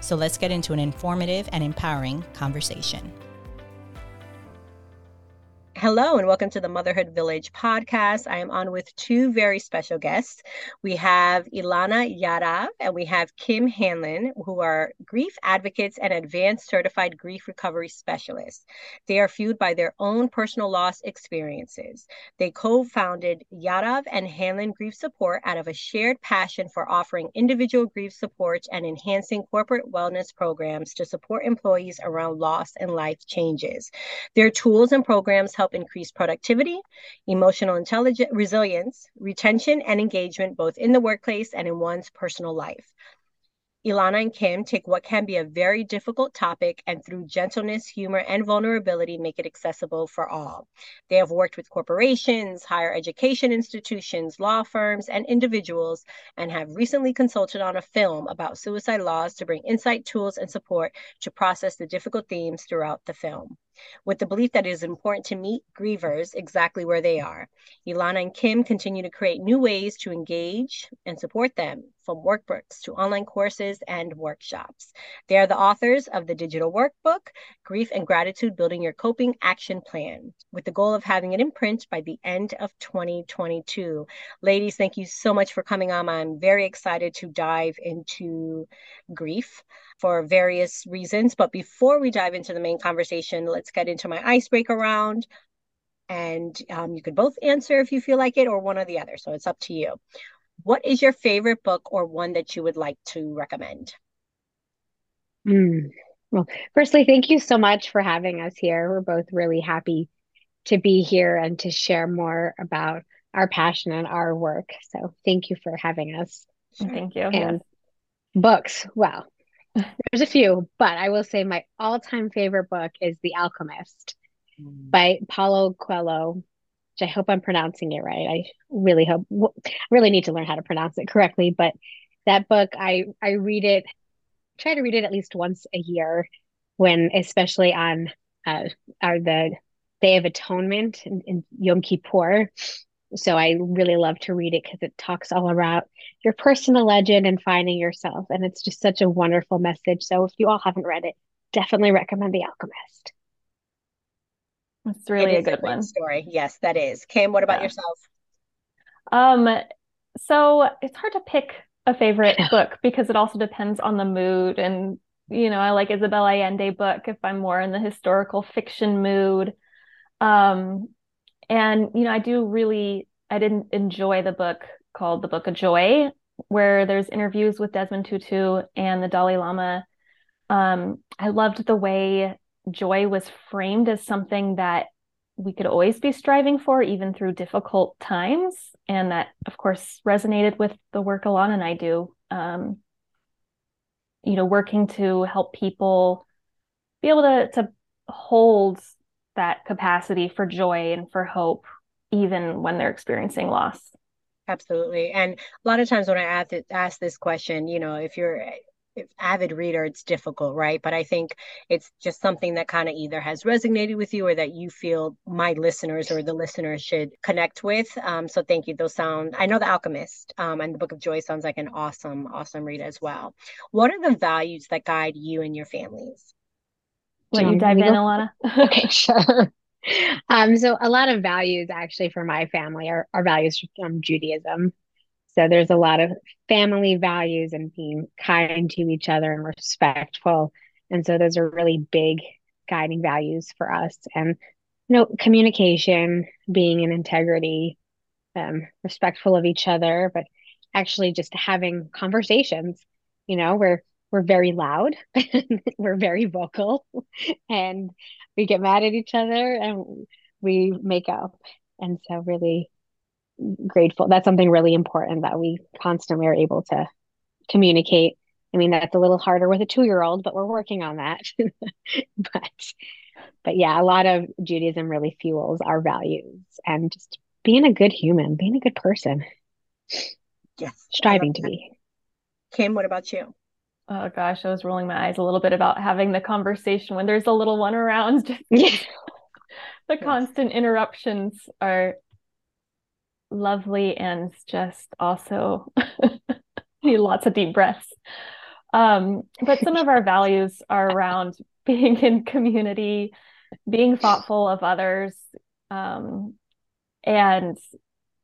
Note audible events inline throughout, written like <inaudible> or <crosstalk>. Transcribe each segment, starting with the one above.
So let's get into an informative and empowering conversation. Hello, and welcome to the Motherhood Village podcast. I am on with two very special guests. We have Ilana Yadav and we have Kim Hanlon, who are grief advocates and advanced certified grief recovery specialists. They are fueled by their own personal loss experiences. They co founded Yadav and Hanlon Grief Support out of a shared passion for offering individual grief support and enhancing corporate wellness programs to support employees around loss and life changes. Their tools and programs help increase productivity, emotional intelligence, resilience, retention, and engagement both in the workplace and in one's personal life. Ilana and Kim take what can be a very difficult topic and through gentleness, humor, and vulnerability make it accessible for all. They have worked with corporations, higher education institutions, law firms, and individuals, and have recently consulted on a film about suicide laws to bring insight, tools, and support to process the difficult themes throughout the film with the belief that it is important to meet grievers exactly where they are. Ilana and Kim continue to create new ways to engage and support them, from workbooks to online courses and workshops. They are the authors of the digital workbook, Grief and Gratitude Building Your Coping Action Plan, with the goal of having it in print by the end of 2022. Ladies, thank you so much for coming on. I'm very excited to dive into grief for various reasons. But before we dive into the main conversation, let's get into my icebreaker round. And um, you could both answer if you feel like it or one or the other. So it's up to you. What is your favorite book or one that you would like to recommend? Mm. Well, firstly, thank you so much for having us here. We're both really happy to be here and to share more about our passion and our work. So thank you for having us. Thank you. And yes. books. Wow. There's a few, but I will say my all-time favorite book is The Alchemist mm. by Paulo Coelho, which I hope I'm pronouncing it right. I really hope really need to learn how to pronounce it correctly, but that book I I read it try to read it at least once a year when especially on uh, are the Day of Atonement in, in Yom Kippur so I really love to read it because it talks all about your personal legend and finding yourself. And it's just such a wonderful message. So if you all haven't read it, definitely recommend The Alchemist. That's really a good a one. Story. Yes, that is. Kim, what about yeah. yourself? Um, so it's hard to pick a favorite <laughs> book because it also depends on the mood. And, you know, I like Isabel Allende book if I'm more in the historical fiction mood. Um, and you know i do really i didn't enjoy the book called the book of joy where there's interviews with desmond tutu and the dalai lama. Um, i loved the way joy was framed as something that we could always be striving for even through difficult times. And that of course resonated with the work ilana and i do um, you know working to help people be able to to hold that capacity for joy and for hope even when they're experiencing loss. Absolutely. And a lot of times when i ask, ask this question you know if you're if avid reader it's difficult right? But i think it's just something that kind of either has resonated with you or that you feel my listeners or the listeners should connect with. Um, so thank you. Those sound i know the alchemist um, and the book of joy sounds like an awesome awesome read as well. What are the values that guide you and your families let you dive in, Ilana. <laughs> okay, <laughs> sure. Um, so a lot of values actually for my family are, are values from Judaism. So there's a lot of family values and being kind to each other and respectful. And so those are really big guiding values for us. And you know, communication, being in integrity, um, respectful of each other, but actually just having conversations, you know, where we're very loud <laughs> we're very vocal <laughs> and we get mad at each other and we make up and so really grateful that's something really important that we constantly are able to communicate i mean that's a little harder with a two year old but we're working on that <laughs> but but yeah, a lot of Judaism really fuels our values and just being a good human, being a good person. Yes. Striving to be. Kim, what about you? Oh gosh, I was rolling my eyes a little bit about having the conversation when there's a little one around. <laughs> <laughs> Just Yeah. the Yes. constant interruptions are lovely and just also <laughs> need lots of deep breaths. Um, but some of our values are around being in community, being thoughtful of others, um, and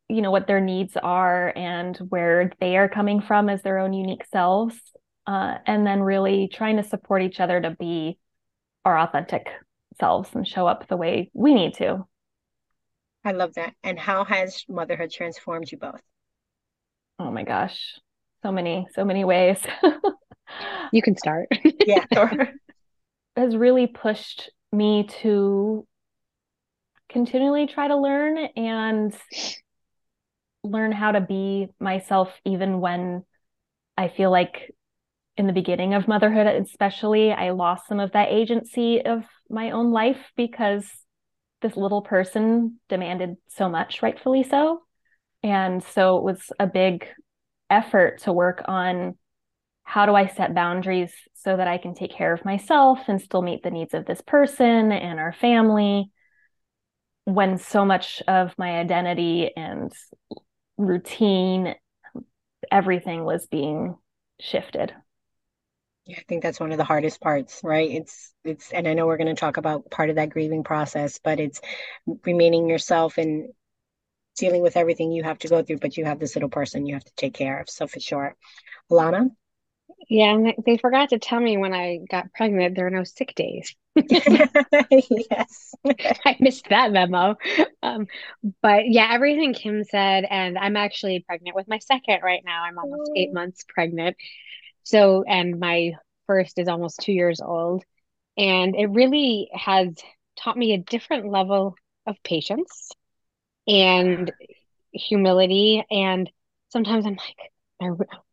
you know what their needs are and where they are coming from as their own unique selves, uh, and then really trying to support each other to be our authentic selves and show up the way we need to. I love that. And how has motherhood transformed you both? Oh my gosh, so many, so many ways. <laughs> You can start. Yeah. <laughs> Sure. Has really pushed me to continually try to learn and learn how to be myself, even when I feel like in the beginning of motherhood, especially, I lost some of that agency of my own life because this little person demanded so much, rightfully so. And so it was a big effort to work on how do I set boundaries so that I can take care of myself and still meet the needs of this person and our family when so much of my identity and routine, everything was being shifted. Yeah, I think that's one of the hardest parts, right? It's it's and I know we're going to talk about part of that grieving process, but it's remaining yourself and dealing with everything you have to go through, but you have this little person you have to take care of. So for sure. Ilana? Yeah, and they- they forgot to tell me when I got pregnant there are no sick days. <laughs> <laughs> Yes. <laughs> I missed that memo. Um, but yeah, everything Kim said, and I'm actually pregnant with my second right now. I'm almost eight months pregnant. So, and my first is almost two years old. And it really has taught me a different level of patience and humility. And sometimes I'm like, I,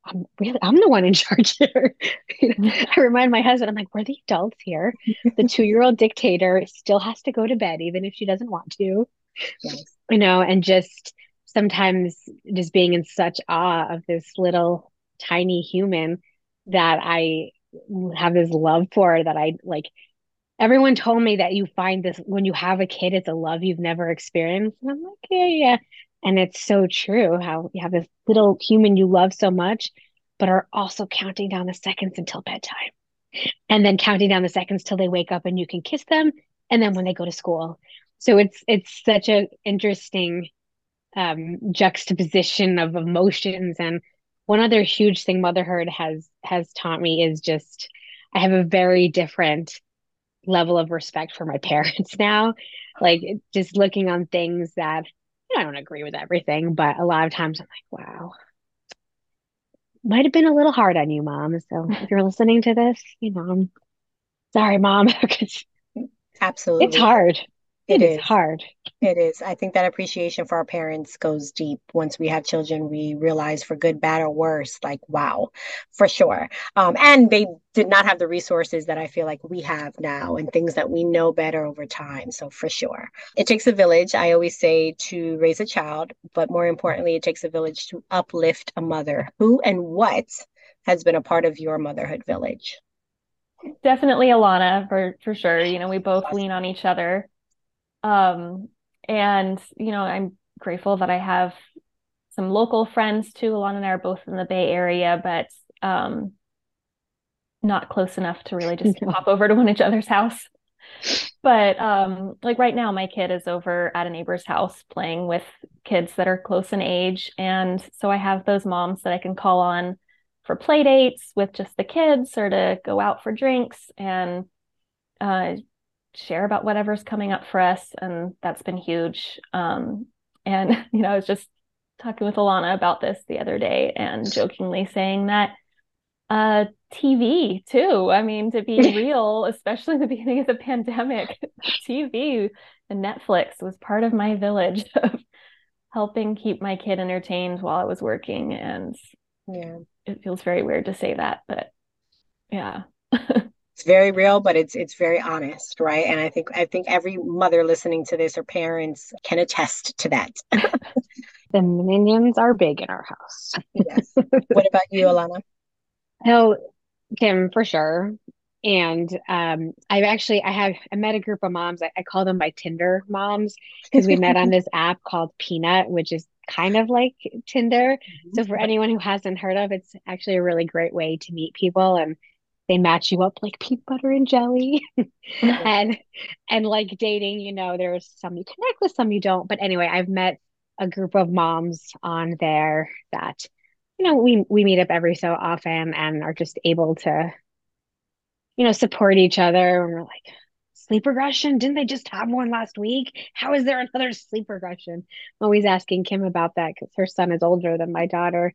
I'm really, I'm the one in <laughs> charge here. <laughs> You know, I remind my husband, I'm like, we're the adults here. The <laughs> two-year-old dictator still has to go to bed, even if she doesn't want to, Yes. you know, and just sometimes just being in such awe of this little tiny human that I have this love for that I like. Everyone told me that you find this when you have a kid, it's a love you've never experienced. And I'm like, yeah, yeah. And it's so true how you have this little human you love so much, but are also counting down the seconds until bedtime. And then counting down the seconds till they wake up and you can kiss them. And then when they go to school. So it's it's such a interesting um juxtaposition of emotions. And one other huge thing motherhood has has taught me is just I have a very different level of respect for my <laughs> parents now. Like just looking on things that you know, I don't agree with everything, but a lot of times I'm like, wow, might have been a little hard on you, mom. So if you're listening to this, you know, I'm sorry, mom, <laughs> Absolutely. it's hard. It is. hard. It is. I think that appreciation for our parents goes deep. Once we have children, we realize for good, bad, or worse, like, wow, for sure. Um, and they did not have the resources that I feel like we have now and things that we know better over time. So, for sure. It takes a village, I always say, to raise a child, but more importantly, it takes a village to uplift a mother. Who and what has been a part of your motherhood village? Definitely Ilana for for sure. You know, we both lean on each other. Um, and you know, I'm grateful that I have some local friends too. Ilana and I are both in the Bay Area, but um, not close enough to really just <laughs> No. pop over to one each other's house. But um, like right now, my kid is over at a neighbor's house playing with kids that are close in age, and so I have those moms that I can call on for play dates with just the kids or to go out for drinks and uh, share about whatever's coming up for us. And that's been huge. Um, and, <laughs> you know, I was just talking with Ilana about this the other day and jokingly saying that uh, TV too. I mean, to be <laughs> real, especially in the beginning of the pandemic, <laughs> TV and Netflix was part of my village of helping keep my kid entertained while I was working. And Yeah. it feels very weird to say that, but yeah. It's very real but it's it's very honest right? And i think i think every mother listening to this or parents can attest to that. <laughs> The minions are big in our house. Yes. <laughs> What about you ilana? Oh kim for sure. And um, I've actually I have I met a group of moms. I, I call them my Tinder moms because we met on <laughs> this app called Peanut, which is kind of like Tinder. Mm-hmm. So for anyone who hasn't heard of, it's actually a really great way to meet people. And they match you up like peanut butter and jelly. <laughs> <laughs> and and like dating, you know, there's some you connect with, some you don't. But anyway, I've met a group of moms on there that you know we we meet up every so often and are just able to you know, support each other. And we're like, sleep regression? Didn't they just have one last week? How is there another sleep regression? I'm always asking Kim about that because her son is older than my daughter.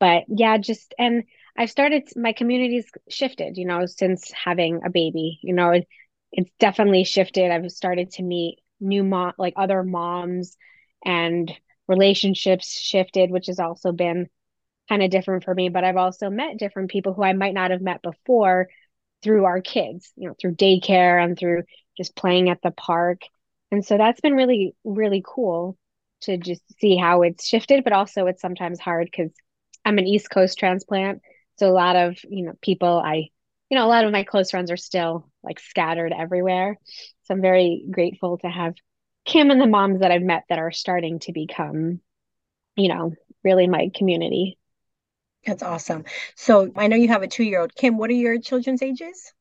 But yeah, just and I've started my community's shifted, you know, since having a baby. You know, it, it's definitely shifted. I've started to meet new mom like other moms and relationships shifted, which has also been kind of different for me. But I've also met different people who I might not have met before through our kids, you know, through daycare and through just playing at the park. And so that's been really, really cool to just see how it's shifted, but also it's sometimes hard because I'm an East Coast transplant. So a lot of, you know, people I, you know, a lot of my close friends are still like scattered everywhere. So I'm very grateful to have Kim and the moms that I've met that are starting to become, you know, really my community. That's awesome. So I know you have a two year old. Kim, what are your children's ages?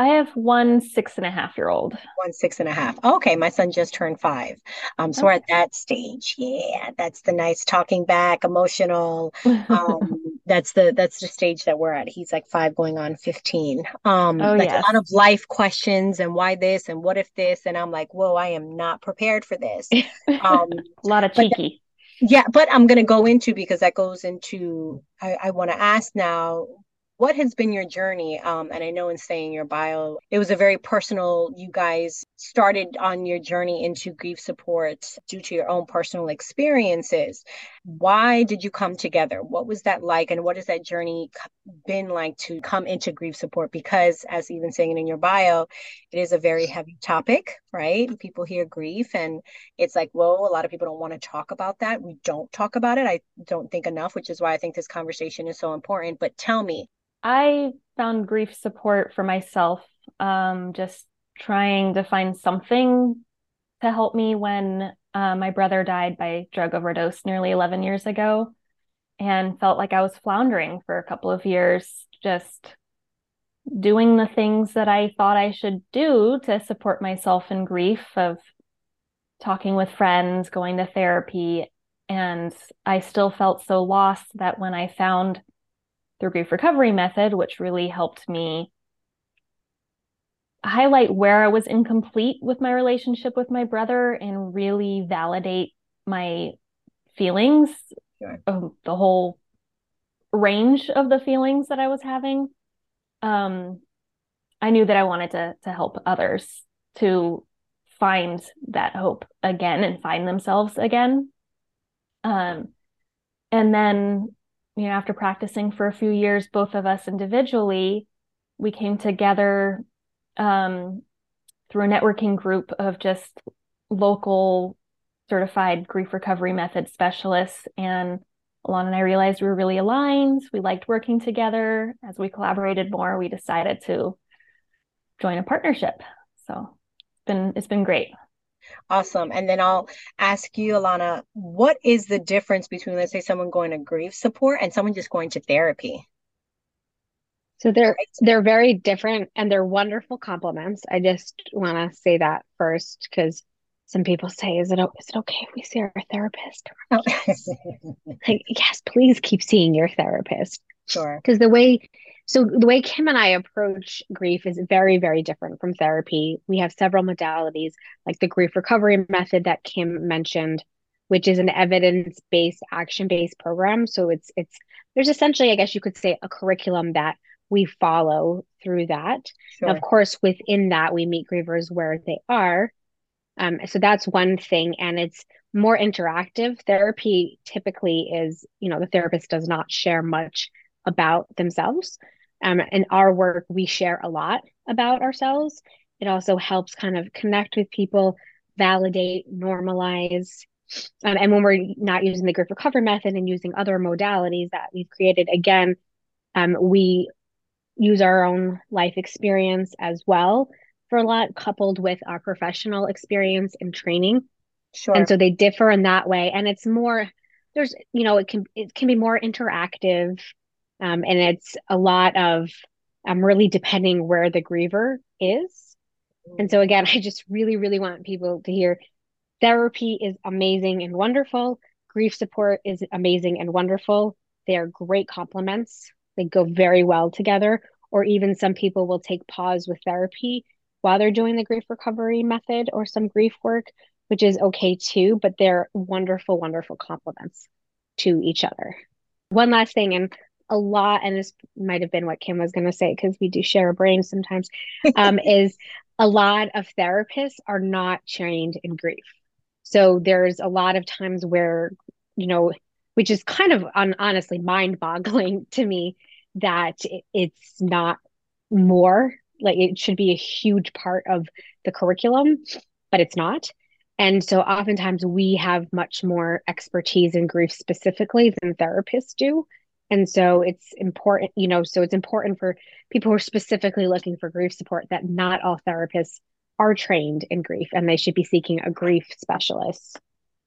I have one six and a half year old. One six and a half. Okay, my son just turned five. Um, so okay. we're at that stage. Yeah, that's the nice talking back, emotional. <laughs> Um, that's the that's the stage that we're at. He's like five, going on fifteen. Um, oh, like yes. a lot of life questions and why this and what if this, and I'm like, whoa, I am not prepared for this. <laughs> Um, a lot of cheeky yeah but i'm going to go into because that goes into i, I want to ask now what has been your journey? Um, and i know in saying your bio it was a very personal you guys started on your journey into grief support due to your own personal experiences. Why did you come together? What was that like and what has that journey been like to come into grief support? Because as even saying it in your bio it is a very heavy topic right? People hear grief and it's like whoa a lot of people don't want to talk about that. We don't talk about it. I don't think enough which is why i think this conversation is so important. But tell me I found grief support for myself, um, just trying to find something to help me when uh, my brother died by drug overdose nearly 11 years ago and felt like I was floundering for a couple of years, just doing the things that I thought I should do to support myself in grief of talking with friends, going to therapy. And I still felt so lost that when I found the grief recovery method, which really helped me highlight where I was incomplete with my relationship with my brother and really validate my feelings, sure. um, the whole range of the feelings that I was having. Um, I knew that I wanted to to help others to find that hope again and find themselves again. Um, and then you know, after practicing for a few years, both of us individually, we came together um, through a networking group of just local certified grief recovery method specialists. And Alana and I realized we were really aligned. We liked working together. As we collaborated more, we decided to join a partnership. So it's been it's been great. Awesome. And then I'll ask you, Ilana, what is the difference between, let's say, someone going to grief support and someone just going to therapy? So they're they're very different and they're wonderful complements. I just want to say that first because some people say, "Is it is it okay if we see our therapist?" Oh. Yes. like, yes, please keep seeing your therapist. <laughs> Sure. Because the way so the way Kim and I approach grief is very, very different from therapy. We have several modalities, like the grief recovery method that Kim mentioned, which is an evidence-based, action-based program. So it's it's there's essentially, I guess you could say, a curriculum that we follow through that. Sure. of course, within that, we meet grievers where they are. Um, so that's one thing, and it's more interactive. Therapy typically is, you know, the therapist does not share much about themselves Um, in our work, we share a lot about ourselves. It also helps kind of connect with people, validate, normalize. Um, and when we're not using the grief recovery method and using other modalities that we've created, again, um, we use our own life experience as well for a lot, coupled with our professional experience and training. Sure. And so they differ in that way. And it's more, there's, you know, it can it can be more interactive. Um, and it's a lot of um really depending where the griever is. And so again, <laughs> I just really, really want people to hear therapy is amazing and wonderful. Grief support is amazing and wonderful. They are great complements. They go very well together. Or even some people will take pause with therapy while they're doing the grief recovery method or some grief work, which is okay too. But they're wonderful, wonderful complements to each other. One last thing, and a lot, and this might have been what Kim was going to say because we do share a brain sometimes, um, <laughs> is a lot of therapists are not trained in grief. So there's a lot of times where, you know, which is kind of un- honestly mind boggling <laughs> to me that it's not more like it should be a huge part of the curriculum, but it's not. And so oftentimes we have much more expertise in grief specifically than therapists do. And so it's important, you know, so it's important for people who are specifically looking for grief support that not all therapists are trained in grief and they should be seeking a grief specialist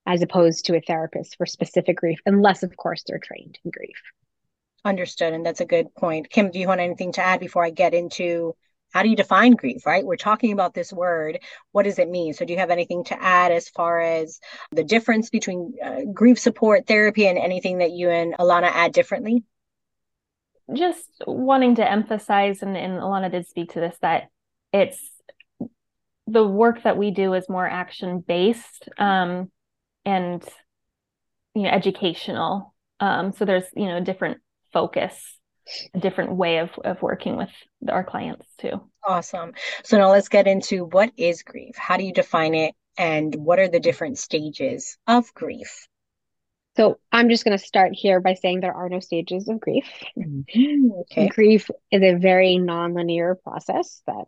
as opposed to a therapist for specific grief, unless, of course, they're trained in grief. Understood. And that's a good point. Kim, do you want anything to add before I get into how do you define grief, right? We're talking about this word. What does it mean? So, do you have anything to add as far as the difference between uh, grief support therapy and anything that you and Ilana add differently? Just wanting to emphasize, and, and Ilana did speak to this, that it's the work that we do is more action based um, and you know educational. Um, so there's you know a different focus a different way of, of working with our clients too. Awesome. So now let's get into what is grief? How do you define it? And what are the different stages of grief? So I'm just going to start here by saying there are no stages of grief. Mm-hmm. Okay. Grief is a very nonlinear process that,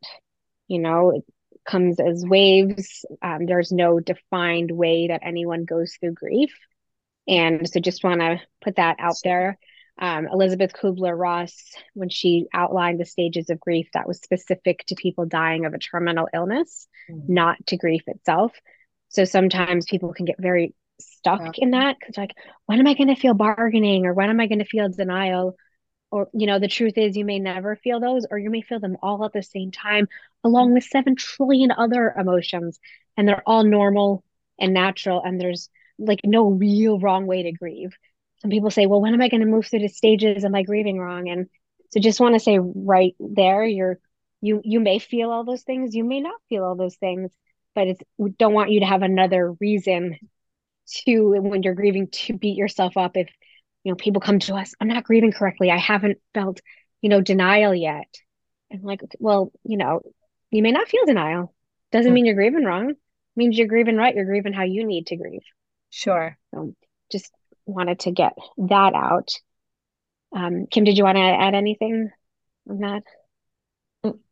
you know, it comes as waves. Um, there's no defined way that anyone goes through grief. And so just want to put that out there um, Elizabeth Kubler Ross, when she outlined the stages of grief, that was specific to people dying of a terminal illness, mm-hmm. not to grief itself. So sometimes people can get very stuck yeah. in that because, like, when am I going to feel bargaining or when am I going to feel denial? Or, you know, the truth is, you may never feel those, or you may feel them all at the same time, along with seven trillion other emotions. And they're all normal and natural. And there's like no real wrong way to grieve some people say, well, when am I going to move through the stages? Am I grieving wrong? And so just want to say right there, you're you you may feel all those things, you may not feel all those things, but it's we don't want you to have another reason to when you're grieving to beat yourself up if you know people come to us, I'm not grieving correctly. I haven't felt, you know, denial yet. And like, well, you know, you may not feel denial. Doesn't hmm. mean you're grieving wrong. It means you're grieving right. You're grieving how you need to grieve. Sure. So just wanted to get that out. Um, Kim, did you want to add anything on that?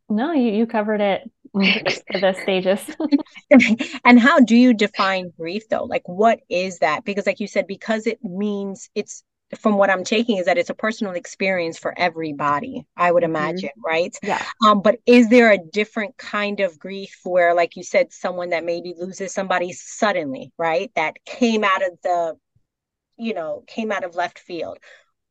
No, you, you covered it <laughs> for the stages. <laughs> and how do you define grief though? Like what is that? Because like you said, because it means it's from what I'm taking is that it's a personal experience for everybody, I would mm-hmm. imagine, mm-hmm. right? Yeah. Um, but is there a different kind of grief where, like you said, someone that maybe loses somebody suddenly, right? That came out of the you know, came out of left field.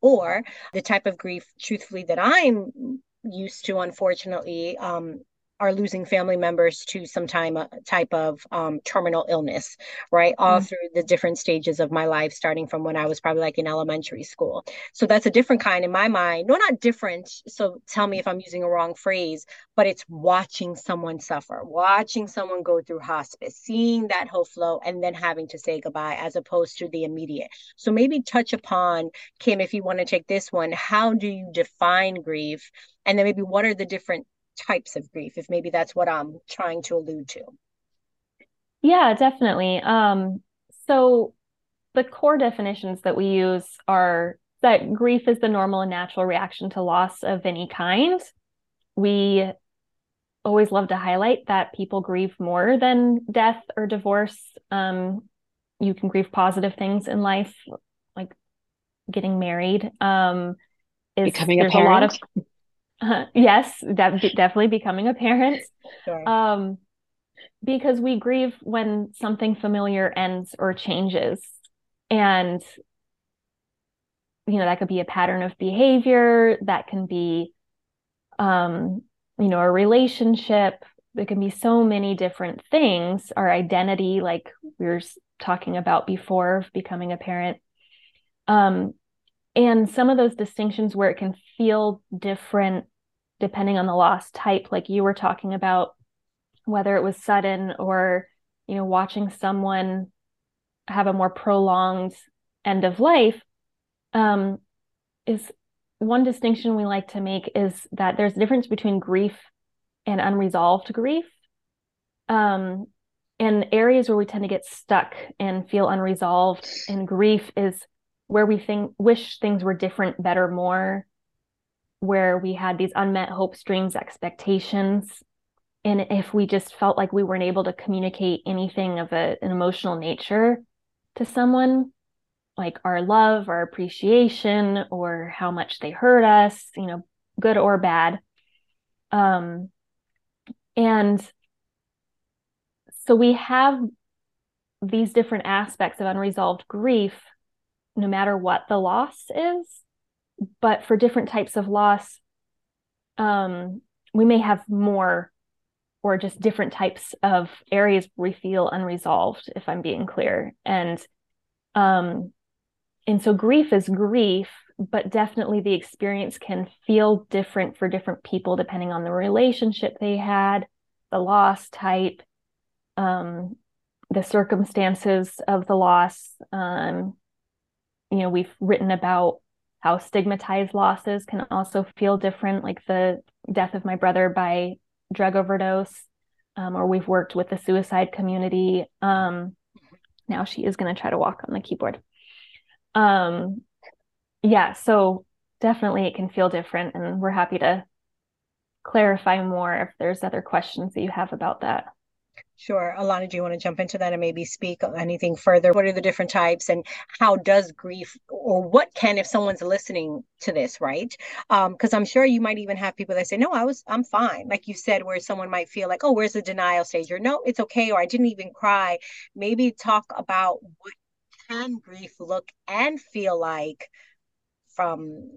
Or the type of grief, truthfully, that I'm used to, unfortunately, um, are losing family members to some time uh, type of um, terminal illness, right? All mm. through the different stages of my life, starting from when I was probably like in elementary school. So that's a different kind in my mind. No, not different. So tell me if I'm using a wrong phrase, but it's watching someone suffer, watching someone go through hospice, seeing that whole flow, and then having to say goodbye as opposed to the immediate. So maybe touch upon, Kim, if you want to take this one, how do you define grief? And then maybe what are the different types of grief, if maybe that's what I'm trying to allude to. Yeah, definitely. Um, so the core definitions that we use are that grief is the normal and natural reaction to loss of any kind. We always love to highlight that people grieve more than death or divorce. Um, you can grieve positive things in life, like getting married. Um, is, becoming a parent. A lot of, uh, <laughs> yes, de- definitely becoming a parent. Sure. Um, because we grieve when something familiar ends or changes. And, you know, that could be a pattern of behavior, that can be, um, you know, a relationship. There can be so many different things. Our identity, like we were talking about before, of becoming a parent. Um, and some of those distinctions where it can feel different depending on the loss type, like you were talking about, whether it was sudden or you know watching someone have a more prolonged end of life um, is one distinction we like to make is that there's a difference between grief and unresolved grief. Um, and areas where we tend to get stuck and feel unresolved and grief is where we think wish things were different better more where we had these unmet hopes dreams expectations. And if we just felt like we weren't able to communicate anything of a, an emotional nature to someone like our love our appreciation or how much they hurt us you know good or bad. Um and so we have these different aspects of unresolved grief no matter what the loss is but for different types of loss um we may have more or just different types of areas we feel unresolved if i'm being clear. And um and so grief is grief but definitely the experience can feel different for different people depending on the relationship they had the loss type um the circumstances of the loss. Um you know we've written about how stigmatized losses can also feel different like the death of my brother by drug overdose, um, or we've worked with the suicide community. Um, now she is going to try to walk on the keyboard. Um, yeah, so definitely it can feel different, and we're happy to clarify more if there's other questions that you have about that. Sure. Alana, do you want to jump into that and maybe speak anything further? What are the different types and how does grief or what can if someone's listening to this, right? Because um, I'm sure you might even have people that say, no, I was, I'm fine. Like you said, where someone might feel like, oh, where's the denial stage? Or no, it's okay. Or I didn't even cry. Maybe talk about what can grief look and feel like from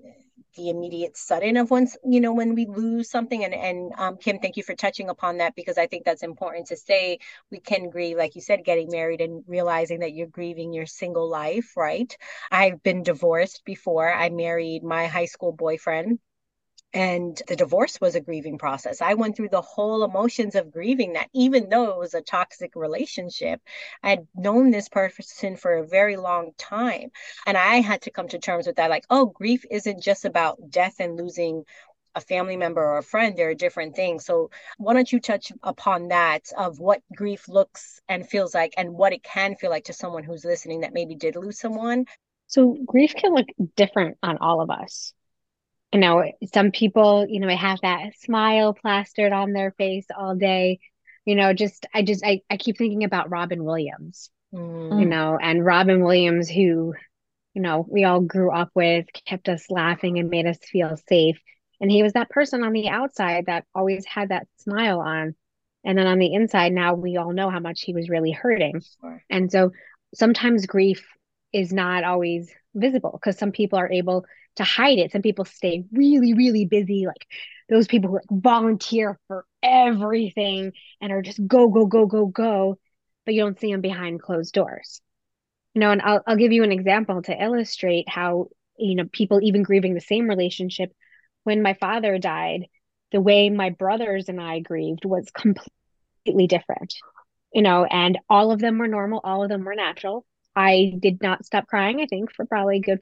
the immediate sudden of once you know when we lose something and and um, kim thank you for touching upon that because i think that's important to say we can grieve like you said getting married and realizing that you're grieving your single life right? I've been divorced before. I married my high school boyfriend and the divorce was a grieving process. I went through the whole emotions of grieving that, even though it was a toxic relationship. I had known this person for a very long time. And I had to come to terms with that like, oh, grief isn't just about death and losing a family member or a friend there are different things so why don't you touch upon that of what grief looks and feels like and what it can feel like to someone who's listening that maybe did lose someone so grief can look different on all of us you know, some people, you know, have that smile plastered on their face all day. You know, just I just I, I keep thinking about Robin Williams, mm. you know, and Robin Williams who, you know, we all grew up with, kept us laughing and made us feel safe. And he was that person on the outside that always had that smile on. And then on the inside, now we all know how much he was really hurting. Sure. And so sometimes grief is not always visible because some people are able to hide it. Some people stay really, really busy, like those people who like volunteer for everything and are just go, go, go, go, go, but you don't see them behind closed doors. You know, and I'll I'll give you an example to illustrate how, you know, people even grieving the same relationship. When my father died, the way my brothers and I grieved was completely different. You know, and all of them were normal, all of them were natural. I did not stop crying, I think, for probably a good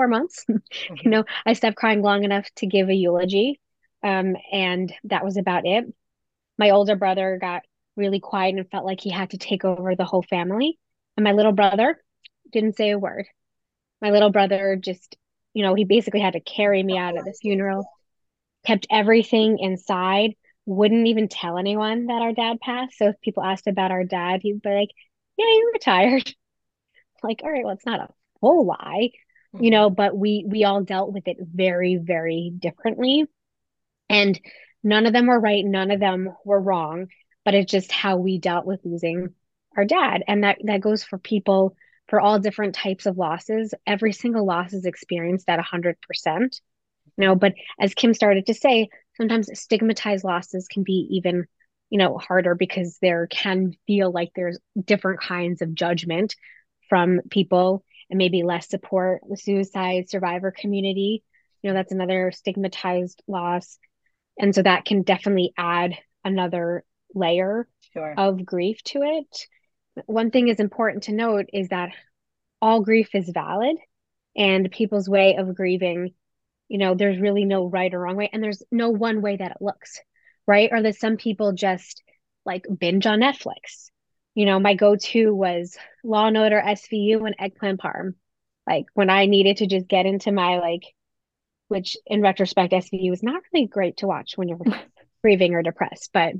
four months. <laughs> Mm-hmm. you know, I stopped crying long enough to give a eulogy. Um, and that was about it. My older brother got really quiet and felt like he had to take over the whole family. And my little brother didn't say a word. My little brother just you know, he basically had to carry me out of the funeral, kept everything inside, wouldn't even tell anyone that our dad passed. So if people asked about our dad, he'd be like, Yeah, he retired. <laughs> like, all right, well, it's not a full lie, mm-hmm. You mm-hmm. know, but we we all dealt with it very, very differently. And none of them were right, none of them were wrong, but it's just how we dealt with losing our dad. And that that goes for people for all different types of losses. Every single loss is experienced at 100%. You know, but as Kim started to say, sometimes stigmatized losses can be even, you know, harder because there can feel like there's different kinds of judgment from people and maybe less support the suicide survivor community. You know, that's another stigmatized loss. And so that can definitely add another layer sure. of grief to it one thing is important to note is that all grief is valid and people's way of grieving you know there's really no right or wrong way and there's no one way that it looks right or that some people just like binge on netflix you know my go-to was law and order svu and eggplant parm. Like when i needed to just get into my like which in retrospect svu is not really great to watch when you're <laughs> grieving or depressed but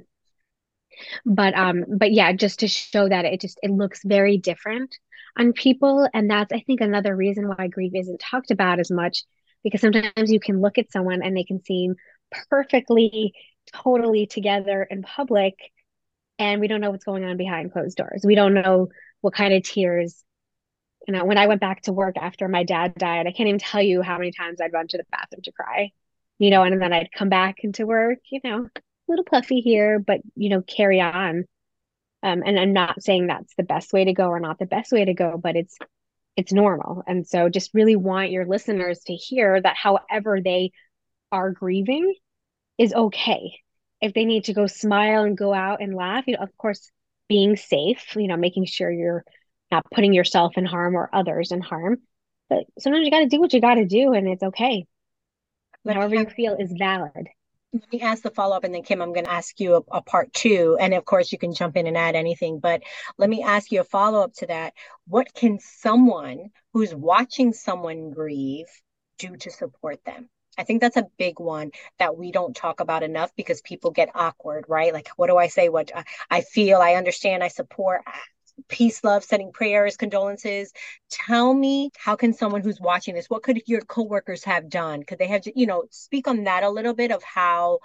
but um but yeah just to show that it just it looks very different on people and that's i think another reason why grief isn't talked about as much because sometimes you can look at someone and they can seem perfectly totally together in public and we don't know what's going on behind closed doors we don't know what kind of tears you know when i went back to work after my dad died i can't even tell you how many times i'd run to the bathroom to cry you know and then i'd come back into work you know a little puffy here, but you know, carry on. Um, and I'm not saying that's the best way to go or not the best way to go, but it's it's normal. And so just really want your listeners to hear that however they are grieving is okay. If they need to go smile and go out and laugh, you know, of course, being safe, you know, making sure you're not putting yourself in harm or others in harm. But sometimes you got to do what you got to do, and it's okay. However you feel is valid let me ask the follow up and then Kim, I'm going to ask you a, a, part two. And of course, you can jump in and add anything, but let me ask you a follow up to that. What can someone who's watching someone grieve do to support them? I think that's a big one that we don't talk about enough because people get awkward, right? Like, what do I say? What uh, I feel, I understand, I support uh, peace, love, sending prayers, condolences. Tell me, how can someone who's watching this, what could your coworkers have done? Could they have, you know, speak on that a little bit of how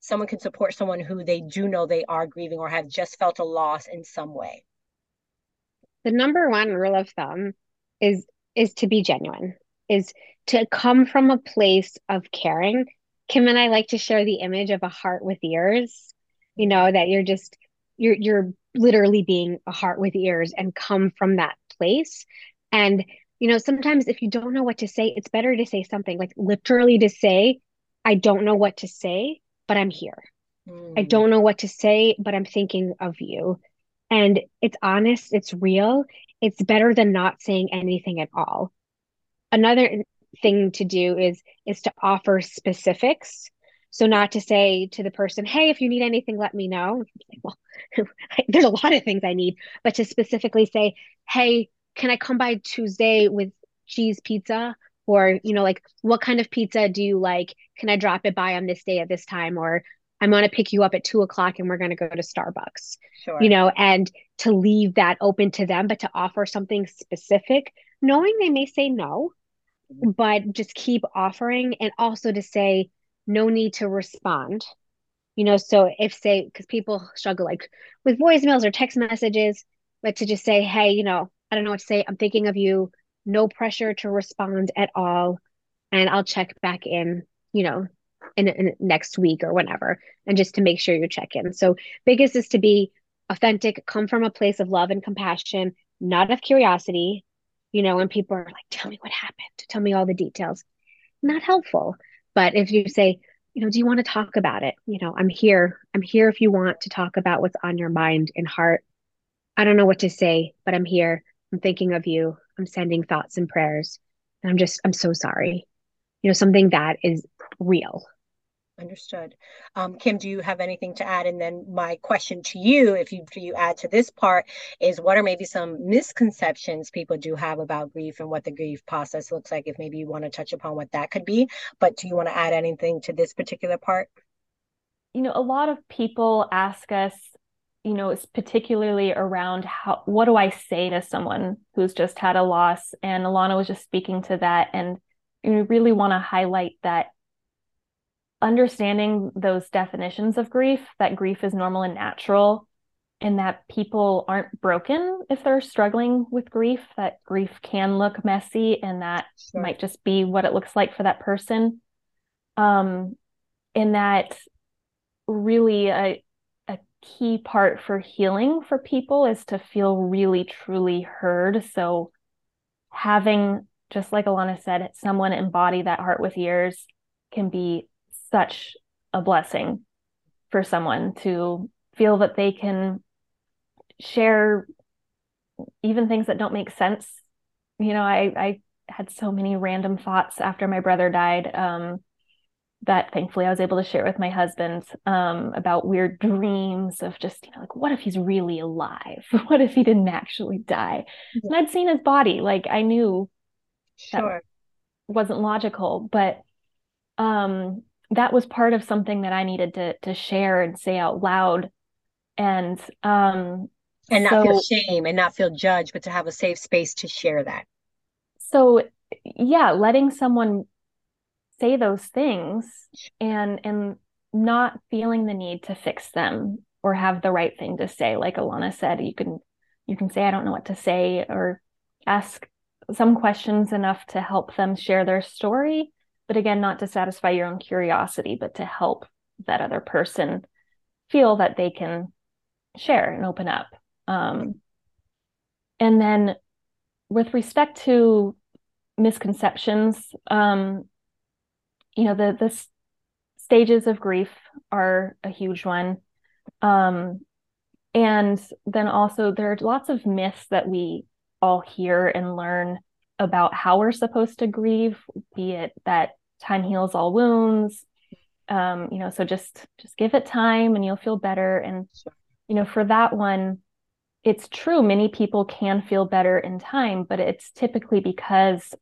someone can support someone who they do know they are grieving or have just felt a loss in some way? The number one rule of thumb is is to be genuine, is to come from a place of caring. Kim and I like to share the image of a heart with ears. You know, that you're just you're you're literally being a heart with ears and come from that place and you know sometimes if you don't know what to say it's better to say something like literally to say i don't know what to say but i'm here mm. i don't know what to say but i'm thinking of you and it's honest it's real it's better than not saying anything at all another thing to do is is to offer specifics so not to say to the person, hey, if you need anything, let me know. <laughs> Well, <laughs> there's a lot of things I need, but to specifically say, hey, can I come by Tuesday with cheese pizza? Or, you know, like what kind of pizza do you like? Can I drop it by on this day at this time? Or I'm going to pick you up at two o'clock and we're going to go to Starbucks. Sure. You know, and to leave that open to them, but to offer something specific, knowing they may say no. But just keep offering and also to say, no need to respond. You know so if say because people struggle like with voicemails or text messages but to just say hey you know i don't know what to say i'm thinking of you no pressure to respond at all and i'll check back in you know in, in next week or whenever and just to make sure you check in. So biggest is to be authentic come from a place of love and compassion not of curiosity you know when people are like tell me what happened tell me all the details not helpful but if you say, you know, do you want to talk about it? You know, I'm here. I'm here if you want to talk about what's on your mind and heart. I don't know what to say, but I'm here. I'm thinking of you. I'm sending thoughts and prayers. And I'm just, I'm so sorry. You know, something that is real. Understood. Um, Kim, do you have anything to add? And then my question to you, if you you add to this part, is what are maybe some misconceptions people do have about grief and what the grief process looks like? If maybe you want to touch upon what that could be, but do you want to add anything to this particular part? You know, a lot of people ask us, you know, it's particularly around how what do I say to someone who's just had a loss? And Ilana was just speaking to that, and we really want to highlight that understanding those definitions of grief that grief is normal and natural and that people aren't broken if they're struggling with grief that grief can look messy and that sure. might just be what it looks like for that person um and that really a, a key part for healing for people is to feel really truly heard so having just like ilana said someone embody that heart with ears can be such a blessing for someone to feel that they can share even things that don't make sense. You know, I I had so many random thoughts after my brother died um, that thankfully I was able to share with my husband um, about weird dreams of just, you know, like, what if he's really alive? <laughs> what if he didn't actually die? And I'd seen his body. Like, I knew sure. wasn't logical, but um, that was part of something that I needed to to share and say out loud. And um and not so, feel shame and not feel judged, but to have a safe space to share that. So yeah, letting someone say those things and and not feeling the need to fix them or have the right thing to say. Like Ilana said, you can you can say, I don't know what to say, or ask some questions enough to help them share their story but again not to satisfy your own curiosity but to help that other person feel that they can share and open up. Um, and then with respect to misconceptions um, you know the the stages of grief are a huge one. Um, and then also there are lots of myths that we all hear and learn about how we're supposed to grieve be it that time heals all wounds. Um, you know so just just give it time and you'll feel better. And you know for that one it's true many people can feel better in time but it's typically because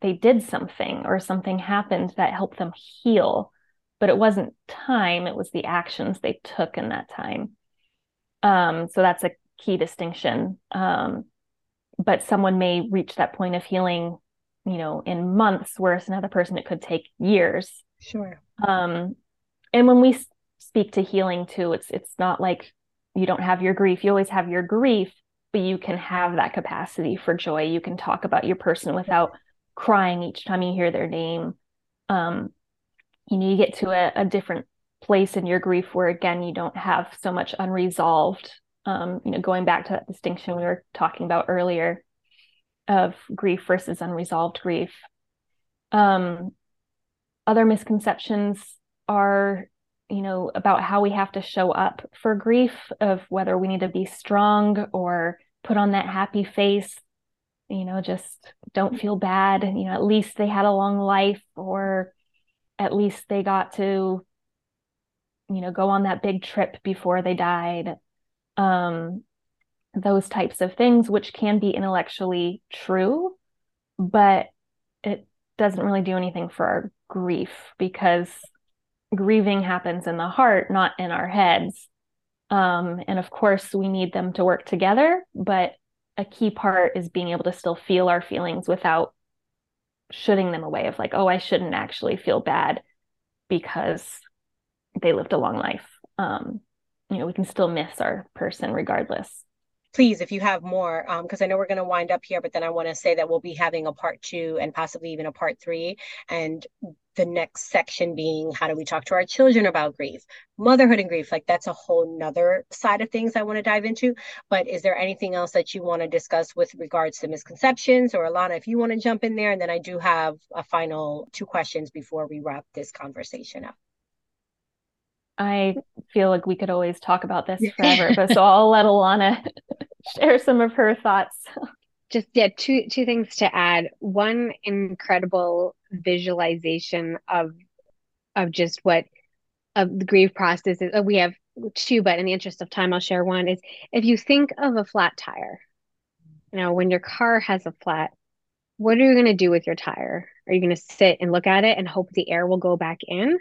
they did something or something happened that helped them heal. But it wasn't time it was the actions they took in that time. Um, so that's a key distinction. Um, but someone may reach that point of healing you know in months whereas another person it could take years. Sure. Um and when we speak to healing too it's it's not like you don't have your grief. You always have your grief but you can have that capacity for joy. You can talk about your person without crying each time you hear their name. Um you know you get to a, a different place in your grief where again you don't have so much unresolved um you know going back to that distinction we were talking about earlier of grief versus unresolved grief. Um, other misconceptions are, you know, about how we have to show up for grief, of whether we need to be strong or put on that happy face, you know, just don't feel bad. You know, at least they had a long life, or at least they got to, you know, go on that big trip before they died. Um, those types of things, which can be intellectually true, but it doesn't really do anything for our grief because grieving happens in the heart, not in our heads. Um, and of course, we need them to work together, but a key part is being able to still feel our feelings without shooting them away of like, oh, I shouldn't actually feel bad because they lived a long life. Um, you know, we can still miss our person regardless please, if you have more, because um, I know we're going to wind up here, but then I want to say that we'll be having a part two and possibly even a part three. And the next section being how do we talk to our children about grief, motherhood and grief? Like that's a whole nother side of things I want to dive into. But is there anything else that you want to discuss with regards to misconceptions or ilana if you want to jump in there? And then I do have a final two questions before we wrap this conversation up. I feel like we could always talk about this <laughs> forever, but so I'll let Ilana share some of her thoughts. Just yeah, two two things to add. One incredible visualization of of just what of the grief process is, uh, we have two, but in the interest of time, I'll share one is if you think of a flat tire, you know, when your car has a flat, what are you going to do with your tire? Are you going to sit and look at it and hope the air will go back in?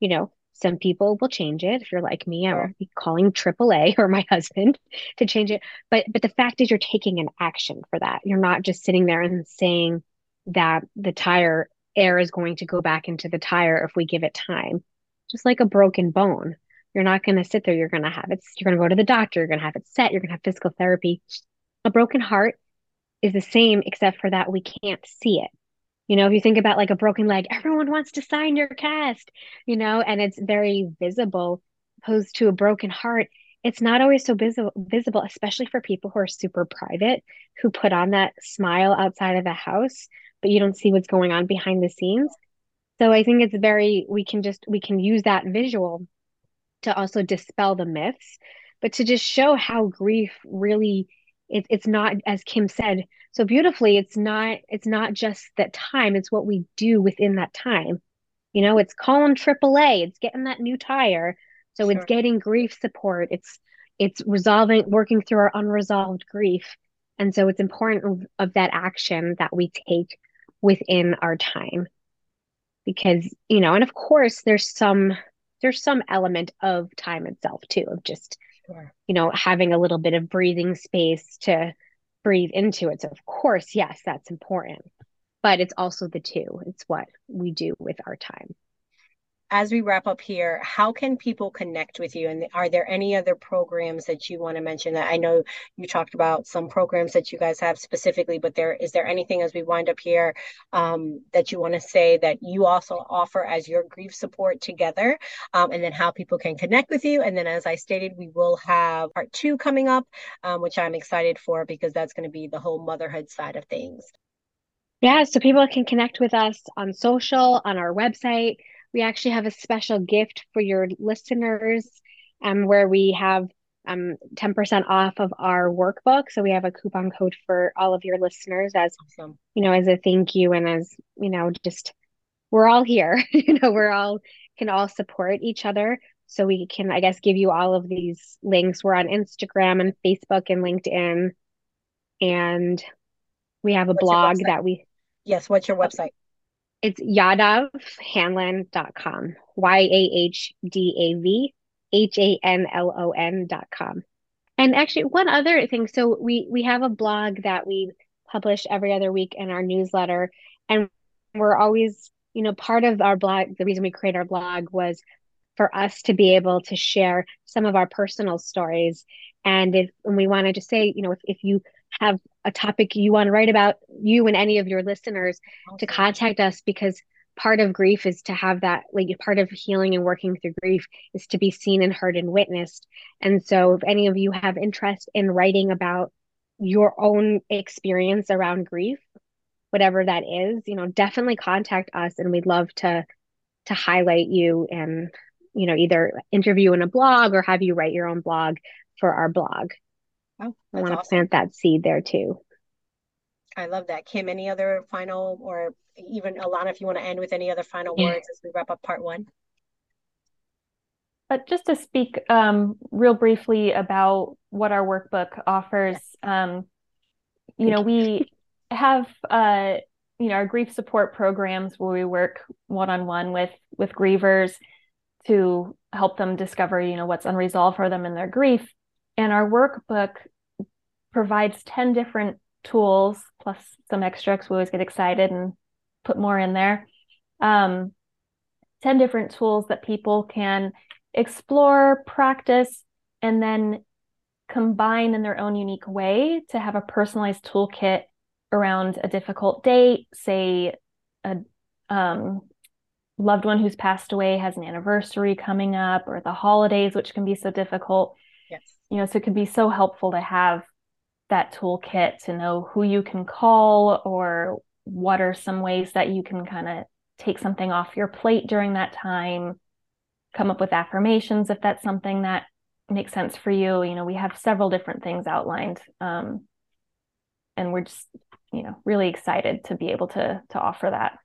You know, some people will change it. If you're like me, I will be calling AAA <laughs> or my husband to change it. But but the fact is you're taking an action for that. You're not just sitting there and saying that the tire air is going to go back into the tire if we give it time. Just like a broken bone. You're not going to sit there. You're going to have it. You're going to go to the doctor. You're going to have it set. You're going to have physical therapy. A broken heart is the same, except for that we can't see it. You know, if you think about like a broken leg, everyone wants to sign your cast, you know, and it's very visible, opposed to a broken heart. It's not always so visible, visible, especially for people who are super private, who put on that smile outside of the house, but you don't see what's going on behind the scenes. So I think it's very, we can just, we can use that visual to also dispel the myths, but to just show how grief really it, it's not as kim said so beautifully it's not it's not just that time it's what we do within that time you know it's calling aaa it's getting that new tire so sure. it's getting grief support it's it's resolving working through our unresolved grief and so it's important of, of that action that we take within our time because you know and of course there's some there's some element of time itself too of just Sure. You know, having a little bit of breathing space to breathe into it. So, of course, yes, that's important. But it's also the two. It's what we do with our time as we wrap up here, how can people connect with you? And are there any other programs that you want to mention? That I know you talked about some programs that you guys have specifically, but there is there anything as we wind up here um, that you want to say that you also offer as your grief support together, um, and then how people can connect with you? And then, as I stated, we will have part two coming up, um, which I'm excited for because that's going to be the whole motherhood side of things. Yeah, so people can connect with us on social, on our website we actually have a special gift for your listeners um, where we have um, 10% off of our workbook. So we have a coupon code for all of your listeners as, awesome. you know, as a thank you and as, you know, just we're all here, <laughs> you know, we're all can all support each other. So we can, I guess, give you all of these links. We're on Instagram and Facebook and LinkedIn. And we have a what's blog that we. Yes. What's your website? It's yahdavhanlon.com. Y A H D A V H A N L O N.com. And actually, one other thing. So we we have a blog that we publish every other week in our newsletter, and we're always, you know, part of our blog. The reason we create our blog was for us to be able to share some of our personal stories. And if and we wanted to say, you know, if, if you have a topic you want to write about, you and any of your listeners to contact us because part of grief is to have that like part of healing and working through grief is to be seen and heard and witnessed. And so if any of you have interest in writing about your own experience around grief whatever that is you know definitely contact us and we'd love to to highlight you and you know either interview in a blog or have you write your own blog for our blog Oh, I want to awesome. plant that seed there too. I love that. Kim, any other final or even Ilana, if you want to end with any other final yeah. words as we wrap up part one? But just to speak um, real briefly about what our workbook offers, um, you know, we have uh, you know our grief support programs where we work one on one with with grievers to help them discover you know what's unresolved for them in their grief and our workbook provides 10 different tools plus some extras. We always get excited and put more in there. Um, 10 different tools that people can explore, practice, and then combine in their own unique way to have a personalized toolkit around a difficult date, say a um, loved one who's passed away has an anniversary coming up, or the holidays, which can be so difficult. Yes. You know, so it can be so helpful to have that toolkit to know who you can call or what are some ways that you can kind of take something off your plate during that time come up with affirmations if that's something that makes sense for you you know we have several different things outlined um, and we're just you know really excited to be able to to offer that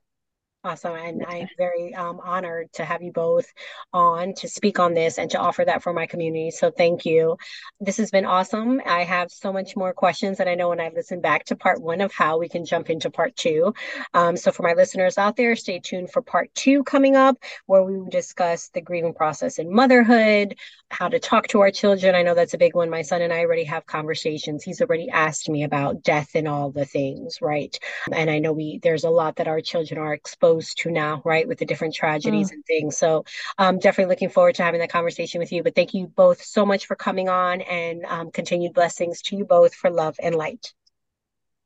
Awesome. And I'm very um, honored to have you both on to speak on this and to offer that for my community. So thank you. This has been awesome. I have so much more questions. And I know when I listen back to part one of how we can jump into part two. Um, so for my listeners out there, stay tuned for part two coming up, where we will discuss the grieving process in motherhood, how to talk to our children. I know that's a big one. My son and I already have conversations. He's already asked me about death and all the things, right? And I know we there's a lot that our children are exposed exposed to now, right, with the different tragedies mm. and things. So I'm um, definitely looking forward to having that conversation with you. But thank you both so much for coming on and um, continued blessings to you both for love and light.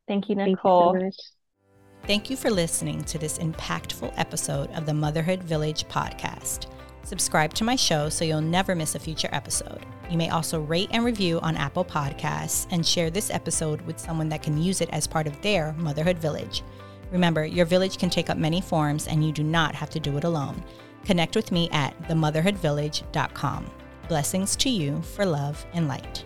Thank you, Nicole. Thank you, so thank you for listening to this impactful episode of the Motherhood Village podcast. Subscribe to my show so you'll never miss a future episode. You may also rate and review on Apple Podcasts and share this episode with someone that can use it as part of their motherhood village. Remember, your village can take up many forms and you do not have to do it alone. Connect with me at themotherhoodvillage.com. Blessings to you for love and light.